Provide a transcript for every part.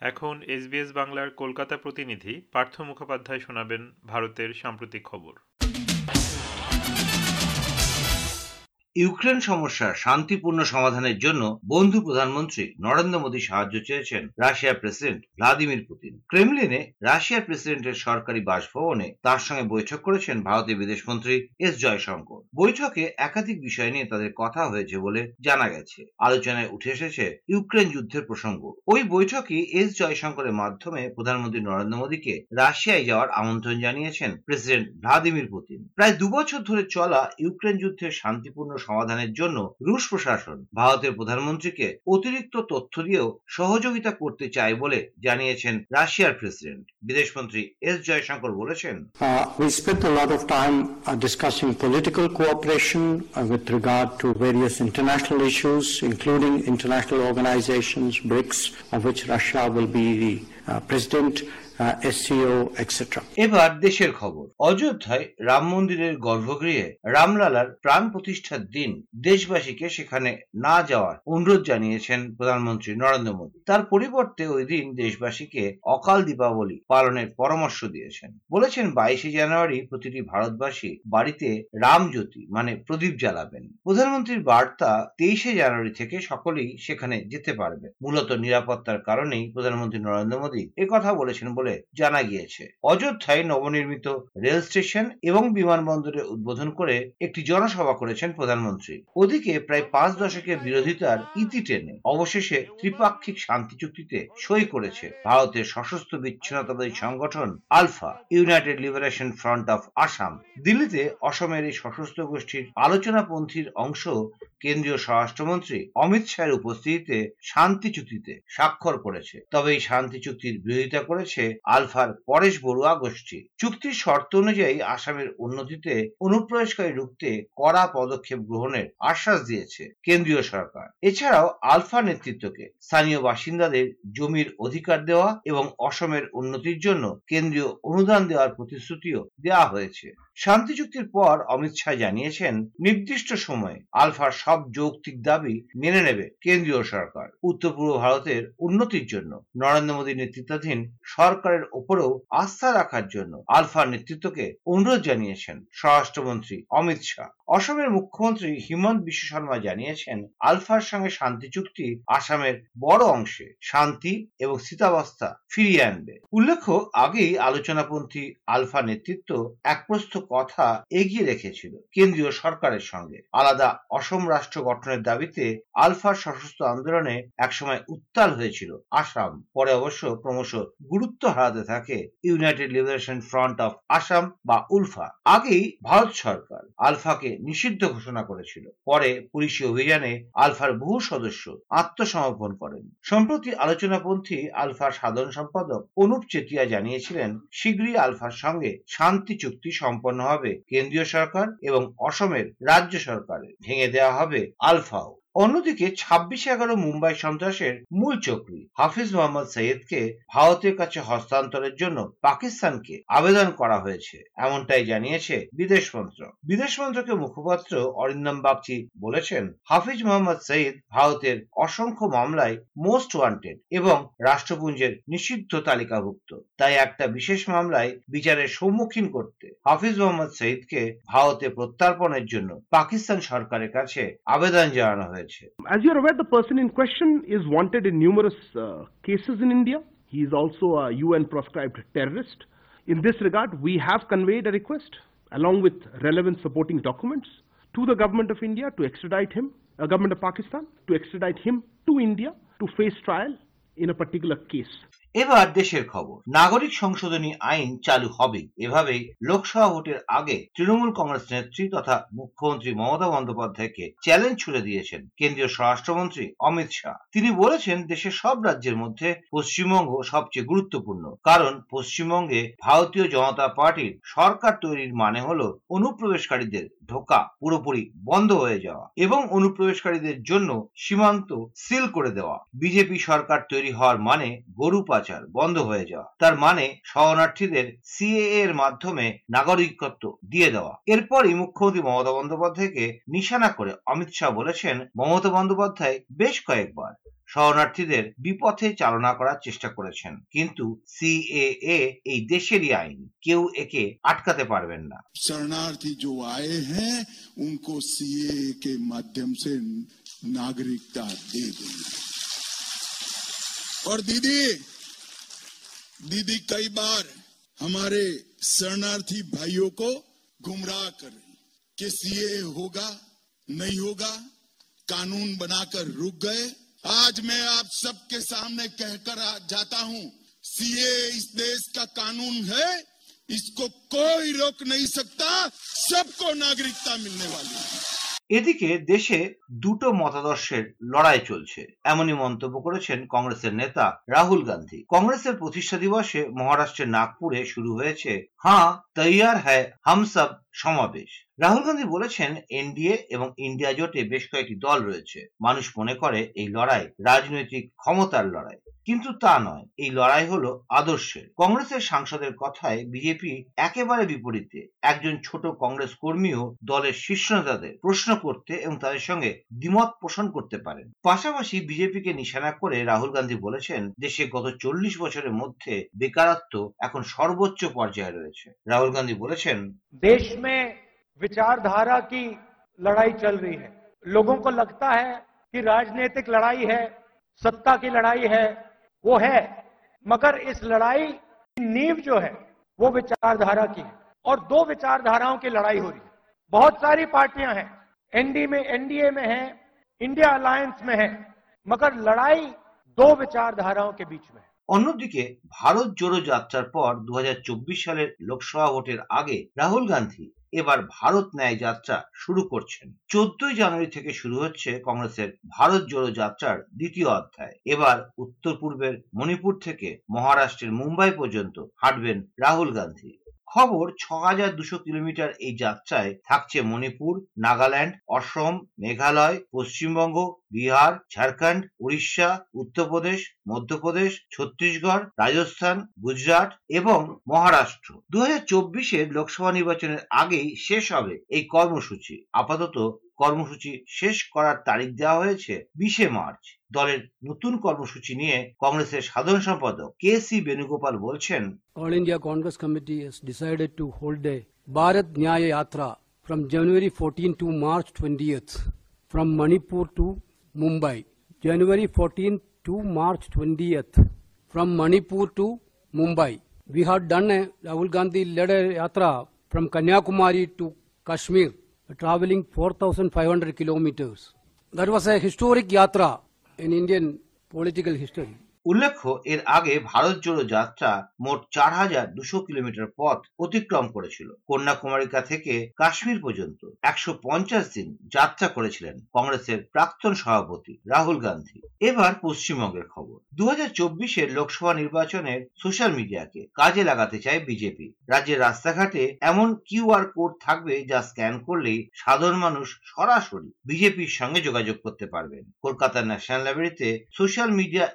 এখন এসবিএস বাংলার কলকাতা প্রতিনিধি পার্থ মুখোপাধ্যায় শোনাবেন ভারতের সাম্প্রতিক খবর। ইউক্রেন সমস্যার শান্তিপূর্ণ সমাধানের জন্য বন্ধু প্রধানমন্ত্রী নরেন্দ্র মোদী সাহায্য চেয়েছেন রাশিয়ার প্রেসিডেন্ট ভ্লাদিমির পুতিন। ক্রেমলিনে রাশিয়ার প্রেসিডেন্টের সরকারি বাসভবনে তার সঙ্গে বৈঠক করেছেন ভারতের বিদেশমন্ত্রী এস জয়শঙ্কর। বৈঠকে একাধিক বিষয় নিয়ে তাদের কথা হয়েছে বলে জানা গেছে। আলোচনায় উঠে এসেছে ইউক্রেন যুদ্ধের প্রসঙ্গ। ওই বৈঠকে এস জয়শঙ্করের মাধ্যমে প্রধানমন্ত্রী নরেন্দ্র মোদীকে রাশিয়ায় যাওয়ার আমন্ত্রণ জানিয়েছেন প্রেসিডেন্ট ভ্লাদিমির পুতিন। প্রায় দুবছর ধরে চলা ইউক্রেন যুদ্ধের শান্তিপূর্ণ সমাধানের জন্য রুশ প্রশাসন ভারতের প্রধানমন্ত্রীকে অতিরিক্ত তথ্য দিয়েও সহযোগিতা করতে চায় বলে জানিয়েছেন রাশিয়ার প্রেসিডেন্ট। বিদেশ মন্ত্রী এস জয়শঙ্কর বলেছেন international issues including international organisation BRICS of which Russia will be uh, SCO, etc. এবার দেশের খবর। অযোধ্যায় রাম মন্দিরের গর্ভগৃহে রামলালার প্রাণ প্রতিষ্ঠার দিন দেশবাসীকে সেখানে না যাওয়ার অনুরোধ জানিয়েছেন প্রধানমন্ত্রী নরেন্দ্র মোদী। তার পরিবর্তে ওই দিন দেশবাসীকে অকাল দীপাবলি পালনের পরামর্শ দিয়েছেন। বলেছেন বাইশে জানুয়ারি প্রতিটি ভারতবাসী বাড়িতে রামজ্যোতি মানে প্রদীপ জ্বালাবেন। প্রধানমন্ত্রীর বার্তা তেইশে জানুয়ারি থেকে সকলেই সেখানে যেতে পারবে। মূলত নিরাপত্তার কারণেই প্রধানমন্ত্রী নরেন্দ্র মোদী কথা বলেছেন বলে জানা গিয়েছে। অযোধ্যায় নবনির্মিত রেল স্টেশন এবং বিমানবন্দরে উদ্বোধন করে একটি জনসভা করেছেন প্রধানমন্ত্রী। ওদিকে প্রায় পাঁচ দশকের বিরোধিতার ইতি টেনে অবশেষে ত্রিপাক্ষিক শান্তি চুক্তিতে সই করেছে ভারতের সশস্ত্র বিচ্ছিন্নতাবাদী সংগঠন alpha, United Liberation Front of Assam. দিল্লিতে অসমের এই সশস্ত্র গোষ্ঠীর আলোচনাপন্থীর অংশ কেন্দ্রীয় স্বরাষ্ট্রমন্ত্রী অমিত শাহের উপস্থিতিতে শান্তি চুক্তিতে স্বাক্ষর করেছে। তবে এই শান্তি চুক্তির বিরোধিতা করেছে আলফার পরেশ বড়ুয়া গোষ্ঠী। চুক্তির শর্ত অনুযায়ী আসামের উন্নতিতে অনুপ্রবেশকারী রুখতে কড়া পদক্ষেপ গ্রহণের আশ্বাস দিয়েছে কেন্দ্রীয় সরকার। এছাড়াও আলফা নেতৃত্বকে স্থানীয় বাসিন্দাদের জমির অধিকার দেওয়া এবং অসমের উন্নতির জন্য কেন্দ্রীয় অনুদান দেওয়ার প্রতিশ্রুতিও দেওয়া হয়েছে। শান্তি চুক্তির পর অমিত শাহ জানিয়েছেন, নির্দিষ্ট সময়ে আলফার সব যৌক্তিক দাবি মেনে নেবে কেন্দ্রীয় সরকার। উত্তর পূর্ব ভারতের উন্নতির জন্য নরেন্দ্র মোদী নেতৃত্বাধীন সরকারের ওপরেও আস্থা রাখার জন্য আলফার নেতৃত্বকে অনুরোধ জানিয়েছেন স্বরাষ্ট্রমন্ত্রী অমিত শাহ। অসমের মুখ্যমন্ত্রী হিমন্ত বিশ্ব শর্মা জানিয়েছেন, আলফার সঙ্গে শান্তি চুক্তি আসামের বড় অংশে শান্তি এবং স্থিতাবস্থা ফিরিয়ে আনবে। উল্লেখ্য, আগেই আলোচনাপন্থী আলফা নেতৃত্ব একপ্রস্থ কথা এগিয়ে রেখেছিল। কেন্দ্রীয় সরকারের সঙ্গে আলাদা অসম রাষ্ট্র গঠনের দাবিতে আলফার সশস্ত্র আন্দোলনে একসময় উত্তাল হয়েছিল আসাম। পরে অবশ্য ক্রমশ গুরুত্ব হারাতে থাকে United Liberation Front of Assam বা উলফা। আগেই ভারত সরকার আলফাকে নিষিদ্ধ ঘোষণা করেছিল। পরে পুলিশি অভিযানে আলফার বহু সদস্য আত্মসমর্পণ করেন। সম্প্রতি আলোচনাপন্থী আলফার সাধারণ সম্পাদক অনুপ চেতিয়া জানিয়েছিলেন, শীঘ্রই আলফার সঙ্গে শান্তি চুক্তি সম্পন্ন হবে। কেন্দ্রীয় সরকার এবং অসমের রাজ্য সরকারের। ভেঙে দেওয়া হবে KW, Alpha অন্যদিকে ছাব্বিশে এগারো মুম্বাই সন্ত্রাসের মূল চক্রী হাফিজ মোহাম্মদ সৈয়দকে ভারতের কাছে হস্তান্তরের জন্য পাকিস্তানকে আবেদন করা হয়েছে, এমনটাই জানিয়েছে বিদেশ মন্ত্রক। বিদেশ মন্ত্রকের মুখপাত্র অরিন্দম বাগচি বলেছেন, হাফিজ মোহাম্মদ সৈয়দ ভারতের অসংখ্য মামলায় মোস্ট ওয়ান্টেড এবং রাষ্ট্রপুঞ্জের নিষিদ্ধ তালিকাভুক্ত। তাই একটা বিশেষ মামলায় বিচারের সম্মুখীন করতে হাফিজ মোহাম্মদ সৈয়দকে ভারতে প্রত্যার্পণের জন্য পাকিস্তান সরকারের কাছে আবেদন জানানো হয়েছে। As you're aware, the person in question is wanted in numerous uh, cases in India. He is also a UN proscribed terrorist. In this regard, we have conveyed a request along with relevant supporting documents to the government of India to extradite him, uh, government of Pakistan, to extradite him to India to face trial in a particular case. এবার দেশের খবর। নাগরিক সংশোধনী আইন চালু হবে। এভাবেই লোকসভা ভোটের আগে তৃণমূল কংগ্রেস নেত্রী তথা মুখ্যমন্ত্রী মমতা বন্দ্যোপাধ্যায়কে চ্যালেঞ্জ ছুড়ে দিয়েছেন কেন্দ্রীয় স্বরাষ্ট্রমন্ত্রী অমিত শাহ। তিনি বলেছেন, দেশের সব রাজ্যের মধ্যে পশ্চিমবঙ্গ সবচেয়ে গুরুত্বপূর্ণ। কারণ পশ্চিমবঙ্গে ভারতীয় জনতা পার্টির সরকার তৈরির মানে হলো অনুপ্রবেশকারীদের ঢোকা পুরোপুরি বন্ধ হয়ে যাওয়া এবং অনুপ্রবেশকারীদের জন্য সীমান্ত সিল করে দেওয়া। বিজেপি সরকার তৈরি হওয়ার মানে গরু পাচার। বন্ধ হয়ে যাওয়া তার মানে শরণার্থীদের সিএ এর মাধ্যমে নাগরিকত্ব দিয়ে দেওয়া এরপরই মুখ্যমন্ত্রী মমতা বন্দ্যোপাধ্যায়কে নিশানা করে অমিত শাহ বলেছেন মমতা বন্দ্যোপাধ্যায় বেশ কয়েকবার শরণার্থীদের বিপথে চালনা করার চেষ্টা করেছেন কিন্তু সিএএ এই দেশেরই আইন কেউ একে আটকাতে পারবেন না शरणार्थी जो आए हैं उनको सीए के माध्यम से नागरिकता दे देंगे और दीदी दीदी, कई बार हमारे शरणार्थी भाइयों को गुमराह कर रही कि सीए होगा, नहीं होगा, कानून बनाकर रुक गए। आज मैं आप सबके सामने कहकर जाता हूँ, सीए इस देश का कानून है, इसको कोई रोक नहीं सकता, सबको नागरिकता मिलने वाली है। এদিকে দেশে দুটো মতাদর্শের লড়াই চলছে, এমনই মন্তব্য করেছেন কংগ্রেসের নেতা রাহুল গান্ধী। কংগ্রেসের প্রতিষ্ঠা দিবসে মহারাষ্ট্রের নাগপুরে শুরু হয়েছে হ্যাঁ তৈয়ার হ্যায়, হাম সব সমাবেশ। রাহুল গান্ধী বলেছেন, এনডিএ এবং ইন্ডিয়া জোটে বেশ কয়েকটি দল রয়েছে। মানুষ মনে করে এই লড়াই রাজনৈতিক ক্ষমতার লড়াই। কিন্তু তা নয়, এই লড়াই হলো আদর্শের। কংগ্রেসের সাংসদের কথায় বিজেপি একেবারে বিপরীতে। একজন ছোট কংগ্রেস কর্মীও দলের শীর্ষ নেতাদের প্রশ্ন করতে এবং তাদের সঙ্গে দ্বিমত পোষণ করতে পারেন। পাশাপাশি বিজেপিকে নিশানা করে রাহুল গান্ধী বলেছেন, দেশে গত চল্লিশ বছরের মধ্যে বেকারত্ব এখন সর্বোচ্চ পর্যায়ে রয়েছে। রাহুল গান্ধী বলেছেন देश में विचारधारा की लड़ाई चल रही है। लोगों को लगता है कि राजनीतिक लड़ाई है, सत्ता की लड़ाई है, वो है। मगर इस लड़ाई नींव जो है, वो विचारधारा की है। और दो विचारधाराओं की लड़ाई हो रही है। बहुत सारी पार्टियाँ हैं। एनडी में एनडीए में है, इंडिया अलायंस में है। मगर लड़ाई दो विचारधाराओं के बीच में है। অন্যদিকে, ভারত জোড়ো যাত্রার পর দু হাজার চব্বিশ সালের লোকসভা ভোটের আগে রাহুল গান্ধী এবার ভারত ন্যায় যাত্রা শুরু করছেন। চোদ্দই জানুয়ারি থেকে শুরু হচ্ছে কংগ্রেসের ভারত জোড়ো যাত্রার দ্বিতীয় অধ্যায়। এবার উত্তর পূর্বের মণিপুর থেকে মহারাষ্ট্রের মুম্বাই পর্যন্ত হাঁটবেন রাহুল গান্ধী। খবর ছ হাজার দুশো কিলোমিটার এই যাত্রায় থাকছে মণিপুর, নাগাল্যান্ড, অসম, মেঘালয়, পশ্চিমবঙ্গ, বিহার, ঝাড়খণ্ড, উড়িষ্যা, উত্তরপ্রদেশ, মধ্যপ্রদেশ, ছত্তিশগড়, রাজস্থান, গুজরাট এবং মহারাষ্ট্র। দু হাজার লোকসভা নির্বাচনের আগেই শেষ হবে এই কর্মসূচি। আপাতত কর্মসূচি শেষ করার তারিখ দেওয়া হয়েছে বিশে মার্চ। দলের নতুন কর্মসূচি নিয়ে কংগ্রেসের সাধারণ সম্পাদক কে সি বেণুগোপাল বলছেন All India Congress Committee is decided to hold a Bharat Nyay Yatra from January fourteen to March twenty eighth from Manipur to Mumbai January fourteen to March twenty eighth from Manipur to Mumbai we had done a Rahul Gandhi leader Yatra from Kanyakumari to Kashmir traveling 4,500 kilometers. That was a historic yatra in Indian political history. উল্লেখ্য, এর আগে ভারত জোড়ো যাত্রা মোট চার হাজার দুশো kilometre পথ অতিক্রম করেছিল। কন্যাকুমারিকা থেকে কাশ্মীর পর্যন্ত একশো পঞ্চাশ দিন যাত্রা করেছিলেন কংগ্রেসের প্রাক্তন সভাপতি রাহুল গান্ধী। এবার পশ্চিমবঙ্গের খবর। দু হাজার চব্বিশের লোকসভা নির্বাচনের সোশ্যাল মিডিয়াকে কাজে লাগাতে চায় বিজেপি। রাজ্যের রাস্তাঘাটে এমন কিউআর কোড থাকবে যা স্ক্যান করলেই সাধারণ মানুষ সরাসরি বিজেপির সঙ্গে যোগাযোগ করতে পারবেন। কলকাতার ন্যাশনাল লাইব্রেরিতে সোশ্যাল মিডিয়া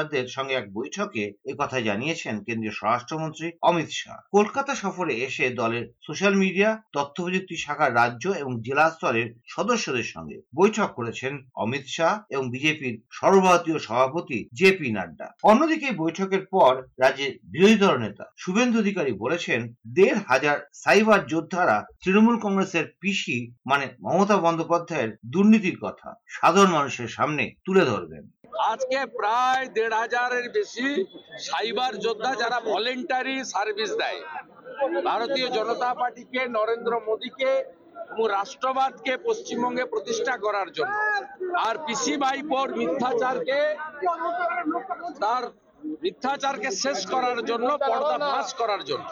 ইনফ্লুয়েন্সারদের সঙ্গে এক বৈঠকে কথা জানিয়েছেন কেন্দ্রীয় স্বরাষ্ট্রমন্ত্রী অমিত শাহ। কলকাতা সফরে এসে দলের সোশ্যাল মিডিয়া তথ্য প্রযুক্তি শাখার রাজ্য এবং জেলা স্তরের সদস্যদের সঙ্গে বৈঠক করেছেন অমিত শাহ এবং বিজেপির সর্বভারতীয় সভাপতি জে পি নাড্ডা। অন্যদিকে বৈঠকের পর রাজ্যের বিরোধী দল নেতা শুভেন্দু অধিকারী বলেছেন, দেড় হাজার সাইবার যোদ্ধারা তৃণমূল কংগ্রেসের পিসি মানে মমতা বন্দ্যোপাধ্যায়ের দুর্নীতির কথা সাধারণ মানুষের সামনে তুলে ধরবেন। আজকে প্রায় দেড় হাজারের বেশি সাইবার যোদ্ধা যারা ভলেন্টারি সার্ভিস দেয়। ভারতীয় জনতা পার্টিকে, নরেন্দ্র মোদীকে এবং রাষ্ট্রবাদকে পশ্চিমবঙ্গে প্রতিষ্ঠা করার জন্য। আর পিসি ভাইপোর মিথ্যাচারকে, তার মিথ্যাচারকে শেষ করার জন্য পর্দা ফাঁস করার জন্য।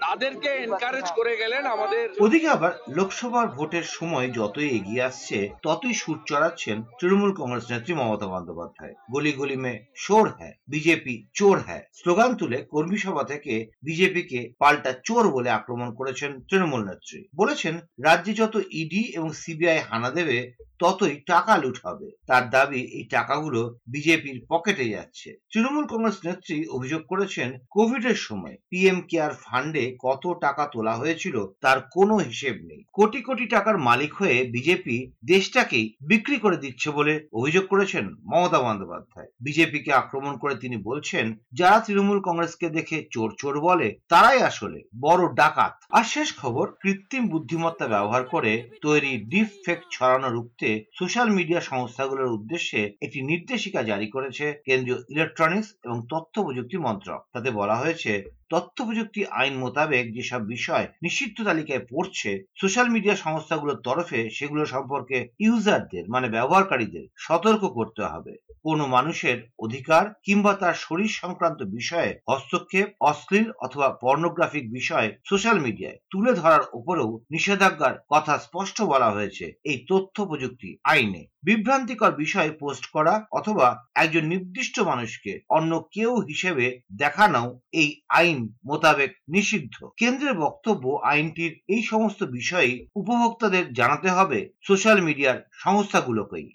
তাদেরকে এনকারেজ করে গেলেন আমাদের ওদিকে আবার লোকসভার ভোটের সময় যতই এগিয়ে আসছে, ততই সুর চড়াচ্ছেন তৃণমূল কংগ্রেস নেত্রী মমতা বন্দ্যোপাধ্যায়। গলি গলি মে শোর হ্যায়, বিজেপি চোর হ্যায়। স্লোগান তুলে কর্মী সভা থেকে বিজেপিকে পাল্টা চোর বলে আক্রমণ করেছেন তৃণমূল নেত্রী। বলেছেন, রাজ্যে যত ইডি এবং সিবিআই হানা দেবে ততই টাকা লুট হবে। তার দাবি, এই টাকাগুলো বিজেপির পকেটে যাচ্ছে। তৃণমূল কংগ্রেস নেত্রী অভিযোগ করেছেন কোভিড এর সময় পিএম কেয়ার ফান্ডে কত টাকা তোলা হয়েছিল তার কোনো হিসেব নেই। কোটি কোটি টাকার মালিক হয়ে বিজেপি দেশটাকেই বিক্রি করে দিচ্ছে বলে অভিযোগ করেছেন মমতা বন্দ্যোপাধ্যায়। বিজেপিকে আক্রমণ করে তিনি বলছেন, যারা তৃণমূল কংগ্রেসকে দেখে চোর চোর বলে, তারাই আসলে বড় ডাকাত। আর শেষ খবর, কৃত্রিম বুদ্ধিমত্তা ব্যবহার করে তৈরি ডিপ ফেক ছড়ানো রুখতে সোশ্যাল মিডিয়া সংস্থাগুলোর উদ্দেশ্যে একটি নির্দেশিকা জারি করেছে কেন্দ্রীয় ইলেকট্রনিক্স এবং তথ্য প্রযুক্তি মন্ত্রক। তাতে বলা হয়েছে তথ্য প্রযুক্তি আইন মোতাবেক যেসব বিষয় নিষিদ্ধ তালিকায় পড়ছে সোশ্যাল মিডিয়া সংস্থাগুলোর তরফে সেগুলো সম্পর্কে ইউজারদের মানে ব্যবহারকারীদের সতর্ক করতে হবে। কোনো মানুষের অধিকার কিংবা তার শরীর সংক্রান্ত বিষয়ে হস্তক্ষেপ, অশ্লীল অথবা পর্নোগ্রাফিক বিষয় সোশ্যাল মিডিয়ায় তুলে ধরার উপরেও নিষেধাজ্ঞার কথা স্পষ্ট বলা হয়েছে এই তথ্য প্রযুক্তি আইনে। বিভ্রান্তিকর বিষয় পোস্ট করা অথবা একজন নির্দিষ্ট মানুষকে অন্য কেউ হিসেবে দেখানো এই আইন মোতাবেক নিষিদ্ধ। কেন্দ্রের বক্তব্য আইনটির এই সমস্ত বিষয়ে উপভোক্তাদের জানাতে হবে সোশ্যাল মিডিয়ার সংস্থাগুলোকেই।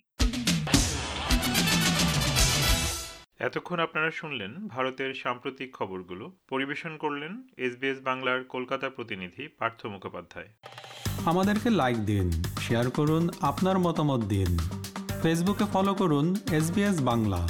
এতক্ষণ আপনারা শুনলেন ভারতের সাম্প্রতিক খবরগুলো। পরিবেশন করলেন এসবিএস বাংলার কলকাতা প্রতিনিধি পার্থ মুখোপাধ্যায়। আমাদেরকে লাইক দিন শেয়ার করুন, আপনার মতামত দিন। ফেসবুকে ফলো করুন এস বাংলা।